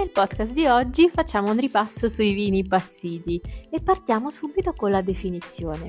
Nel podcast di oggi facciamo un ripasso sui vini passiti e partiamo subito con la definizione.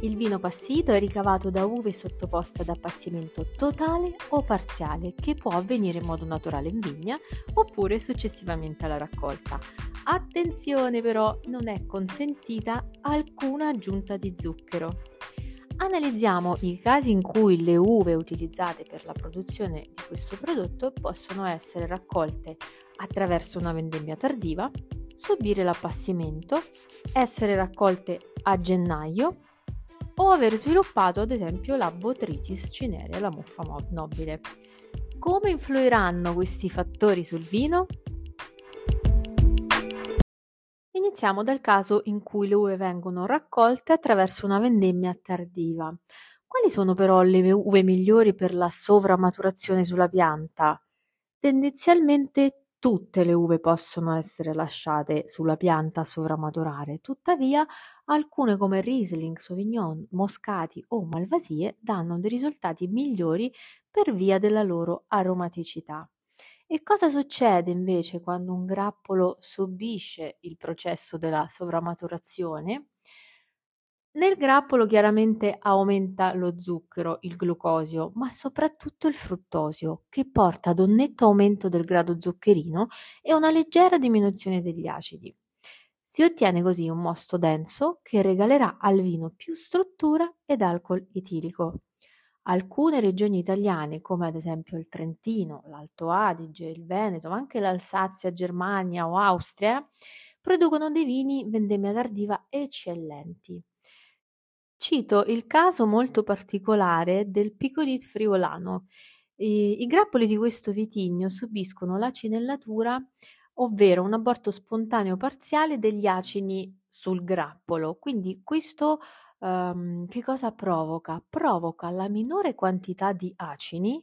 Il vino passito è ricavato da uve sottoposte ad appassimento totale o parziale, che può avvenire in modo naturale in vigna oppure successivamente alla raccolta. Attenzione però, non è consentita alcuna aggiunta di zucchero. Analizziamo i casi in cui le uve utilizzate per la produzione di questo prodotto possono essere raccolte attraverso una vendemmia tardiva, subire l'appassimento, essere raccolte a gennaio o aver sviluppato ad esempio la Botrytis cinerea, la muffa nobile. Come influiranno questi fattori sul vino? Iniziamo dal caso in cui le uve vengono raccolte attraverso una vendemmia tardiva. Quali sono però le uve migliori per la sovramaturazione sulla pianta? Tendenzialmente Tutte le uve possono essere lasciate sulla pianta a sovramaturare, tuttavia alcune come Riesling, Sauvignon, Moscati o Malvasie danno dei risultati migliori per via della loro aromaticità. E cosa succede invece quando un grappolo subisce il processo della sovramaturazione? Nel grappolo chiaramente aumenta lo zucchero, il glucosio, ma soprattutto il fruttosio, che porta ad un netto aumento del grado zuccherino e una leggera diminuzione degli acidi. Si ottiene così un mosto denso che regalerà al vino più struttura ed alcol etilico. Alcune regioni italiane, come ad esempio il Trentino, l'Alto Adige, il Veneto, ma anche l'Alsazia, Germania o Austria, producono dei vini vendemmia tardiva eccellenti. Cito il caso molto particolare del Picolit friulano. I, I grappoli di questo vitigno subiscono l'acinellatura, ovvero un aborto spontaneo parziale degli acini sul grappolo. Quindi questo um, che cosa provoca? Provoca la minore quantità di acini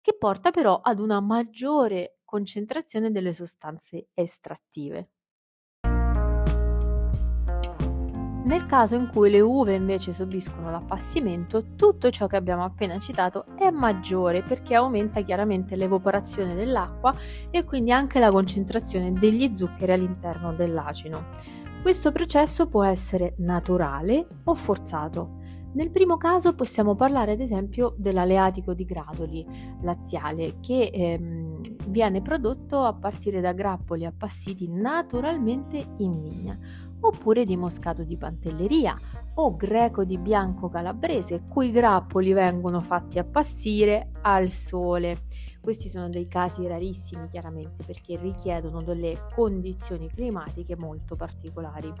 che porta però ad una maggiore concentrazione delle sostanze estrattive. Nel caso in cui le uve invece subiscono l'appassimento, tutto ciò che abbiamo appena citato è maggiore perché aumenta chiaramente l'evaporazione dell'acqua e quindi anche la concentrazione degli zuccheri all'interno dell'acino. Questo processo può essere naturale o forzato. Nel primo caso possiamo parlare ad esempio dell'aleatico di gradoli laziale che ehm, viene prodotto a partire da grappoli appassiti naturalmente in vigna oppure di moscato di pantelleria o greco di bianco calabrese, cui grappoli vengono fatti appassire al sole. Questi sono dei casi rarissimi chiaramente perché richiedono delle condizioni climatiche molto particolari.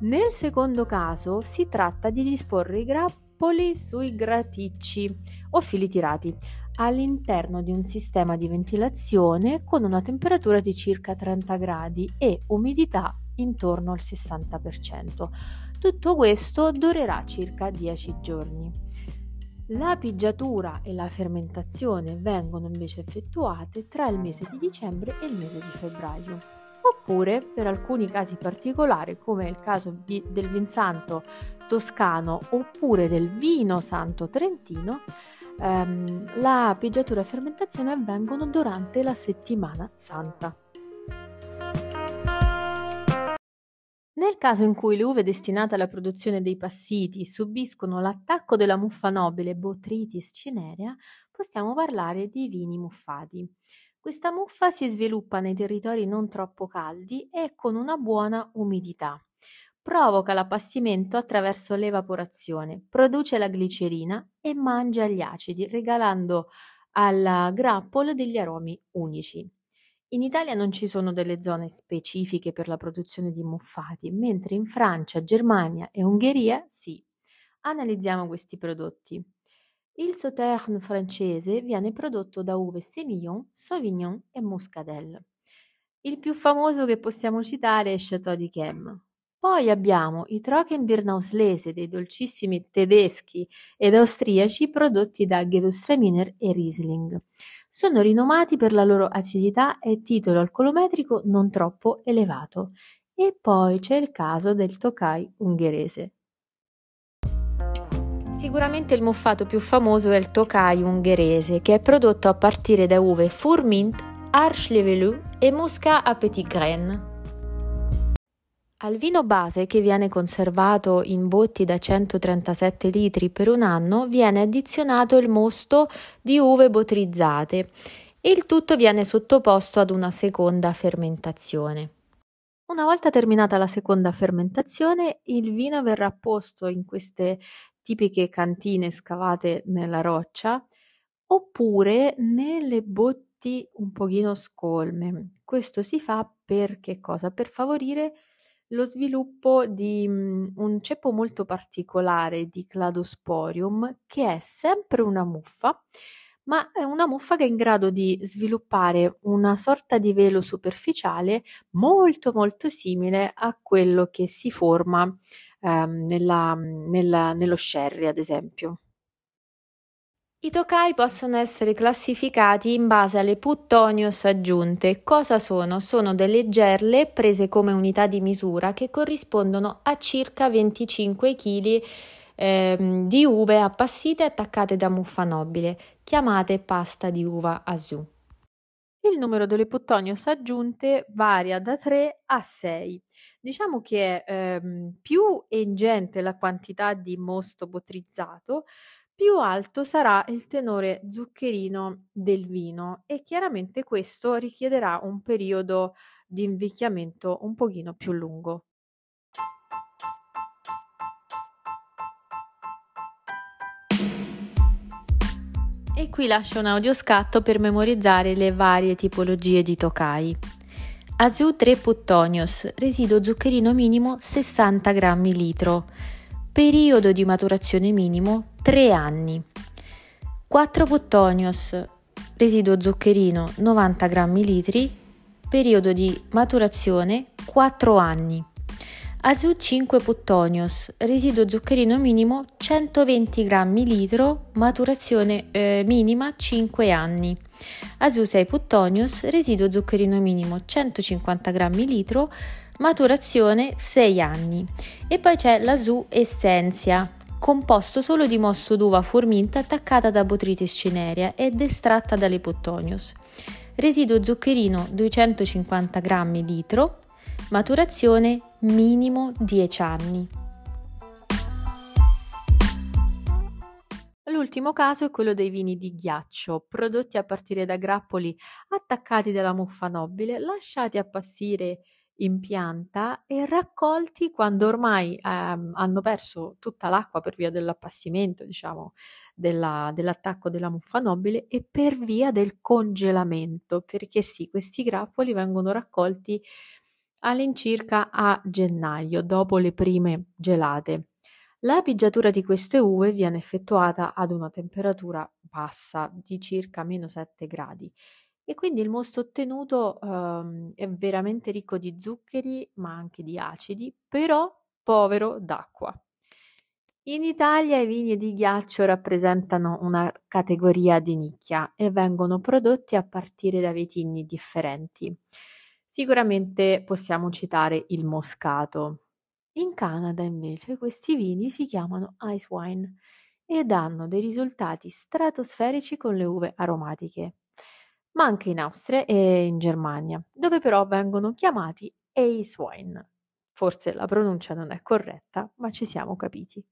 Nel secondo caso si tratta di disporre i grappoli sui graticci o fili tirati all'interno di un sistema di ventilazione con una temperatura di circa 30 gradi e umidità intorno al 60%. Tutto questo durerà circa 10 giorni. La pigiatura e la fermentazione vengono invece effettuate tra il mese di dicembre e il mese di febbraio. Oppure, per alcuni casi particolari, come il caso di, del vin santo toscano oppure del vino santo trentino, ehm, la pigiatura e fermentazione avvengono durante la settimana santa. Nel caso in cui le uve destinate alla produzione dei passiti subiscono l'attacco della muffa nobile Botrytis cinerea, possiamo parlare di vini muffati. Questa muffa si sviluppa nei territori non troppo caldi e con una buona umidità. Provoca l'appassimento attraverso l'evaporazione, produce la glicerina e mangia gli acidi, regalando al grappolo degli aromi unici. In Italia non ci sono delle zone specifiche per la produzione di muffati, mentre in Francia, Germania e Ungheria sì. Analizziamo questi prodotti. Il Sauterne francese viene prodotto da uve Semillon, Sauvignon e Muscadelle. Il più famoso che possiamo citare è Chateau d'Yquem. Poi abbiamo i Trockenbirnauslese dei dolcissimi tedeschi ed austriaci prodotti da Gewürztraminer e Riesling. Sono rinomati per la loro acidità e titolo alcolometrico non troppo elevato. E poi c'è il caso del Tokai ungherese. Sicuramente il muffato più famoso è il Tokai ungherese, che è prodotto a partire da uve Furmint Arche-Levelu e Muscat à Petit Grain. Al vino base, che viene conservato in botti da 137 litri per un anno, viene addizionato il mosto di uve botrizzate e il tutto viene sottoposto ad una seconda fermentazione. Una volta terminata la seconda fermentazione, il vino verrà posto in queste tipiche cantine scavate nella roccia oppure nelle botti un pochino scolme. Questo si fa per che cosa? Per favorire lo sviluppo di mh, un ceppo molto particolare di Cladosporium che è sempre una muffa, ma è una muffa che è in grado di sviluppare una sorta di velo superficiale molto molto simile a quello che si forma ehm, nella, nella, nello sherry, ad esempio. I tokai possono essere classificati in base alle puttonios aggiunte. Cosa sono? Sono delle gerle prese come unità di misura che corrispondono a circa 25 kg ehm, di uve appassite attaccate da muffa nobile, chiamate pasta di uva asu. Il numero delle puttonios aggiunte varia da 3 a 6. Diciamo che ehm, più è ingente la quantità di mosto botrizzato, più alto sarà il tenore zuccherino del vino e chiaramente questo richiederà un periodo di invecchiamento un pochino più lungo. E qui lascio un audioscatto per memorizzare le varie tipologie di tokai. Azu 3 Puttonios, residuo zuccherino minimo 60 grammi litro. Periodo di maturazione minimo 3 anni. 4 Puttonios, residuo zuccherino 90 grammi litri. Periodo di maturazione 4 anni. Azu 5 Puttonios, residuo zuccherino minimo 120 grammi litro, maturazione eh, minima 5 anni. Azu 6 Puttonios, residuo zuccherino minimo 150 grammi litro, maturazione 6 anni. E poi c'è l'Asu Essentia, composto solo di mosto d'uva forminta attaccata da Botrytis cinerea ed estratta dalle Puttonius. Residuo zuccherino 250 g litro, maturazione minimo 10 anni. L'ultimo caso è quello dei vini di ghiaccio, prodotti a partire da grappoli attaccati dalla muffa nobile, lasciati appassire in pianta e raccolti quando ormai ehm, hanno perso tutta l'acqua per via dell'appassimento, diciamo, della, dell'attacco della muffa nobile e per via del congelamento, perché sì, questi grappoli vengono raccolti all'incirca a gennaio, dopo le prime gelate. La pigiatura di queste uve viene effettuata ad una temperatura bassa di circa meno 7 gradi e quindi il mosto ottenuto, uhm, è veramente ricco di zuccheri, ma anche di acidi, però povero d'acqua. In Italia i vini di ghiaccio rappresentano una categoria di nicchia e vengono prodotti a partire da vitigni differenti. Sicuramente possiamo citare il Moscato. In Canada invece questi vini si chiamano ice wine e danno dei risultati stratosferici con le uve aromatiche ma anche in Austria e in Germania, dove però vengono chiamati Eiswein. Forse la pronuncia non è corretta, ma ci siamo capiti.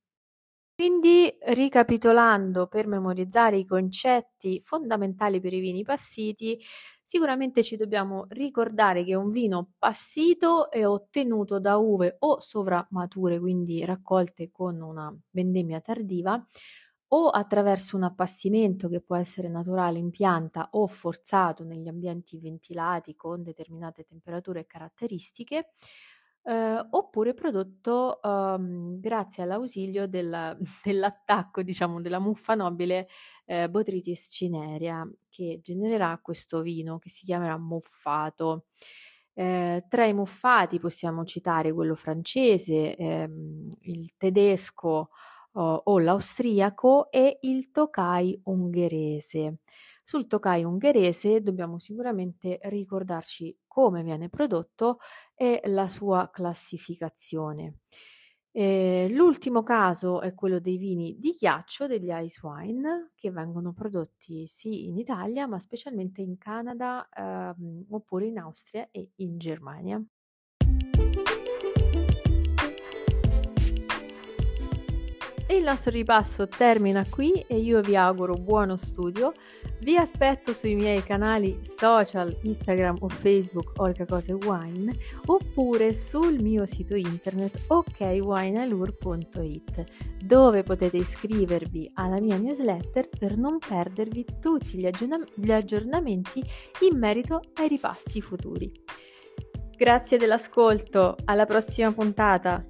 Quindi, ricapitolando per memorizzare i concetti fondamentali per i vini passiti, sicuramente ci dobbiamo ricordare che un vino passito è ottenuto da uve o sovramature, quindi raccolte con una vendemmia tardiva, o attraverso un appassimento che può essere naturale in pianta o forzato negli ambienti ventilati con determinate temperature e caratteristiche, eh, oppure prodotto um, grazie all'ausilio del, dell'attacco, diciamo, della muffa nobile eh, Botrytis cinerea, che genererà questo vino che si chiamerà muffato. Eh, tra i muffati possiamo citare quello francese, ehm, il tedesco, o l'austriaco e il Tokai ungherese. Sul Tokai ungherese dobbiamo sicuramente ricordarci come viene prodotto e la sua classificazione. E l'ultimo caso è quello dei vini di ghiaccio, degli ice wine, che vengono prodotti sì in Italia, ma specialmente in Canada, ehm, oppure in Austria e in Germania. Il nostro ripasso termina qui e io vi auguro buono studio. Vi aspetto sui miei canali social, Instagram o Facebook Olga Cose Wine oppure sul mio sito internet okwineallure.it dove potete iscrivervi alla mia newsletter per non perdervi tutti gli, aggiorn- gli aggiornamenti in merito ai ripassi futuri. Grazie dell'ascolto, alla prossima puntata!